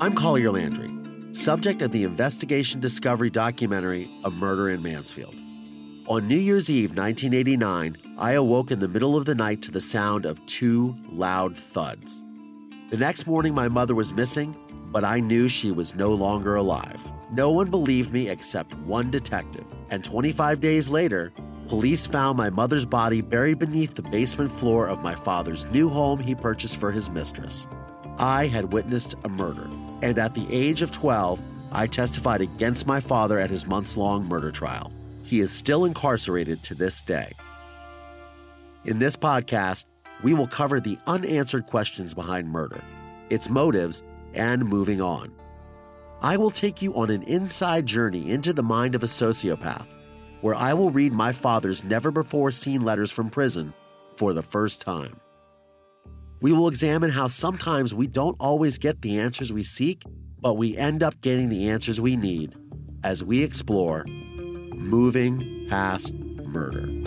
I'm Collier Landry, subject of the investigation discovery documentary A Murder in Mansfield. On New Year's Eve 1989, I awoke in the middle of the night to the sound of two loud thuds. The next morning, my mother was missing, but I knew she was no longer alive. No one believed me except one detective, and 25 days later, police found my mother's body buried beneath the basement floor of my father's new home he purchased for his mistress. I had witnessed a murder, and at the age of 12, I testified against my father at his months long murder trial. He is still incarcerated to this day. In this podcast, we will cover the unanswered questions behind murder, its motives, and moving on. I will take you on an inside journey into the mind of a sociopath, where I will read my father's never before seen letters from prison for the first time. We will examine how sometimes we don't always get the answers we seek, but we end up getting the answers we need as we explore moving past murder.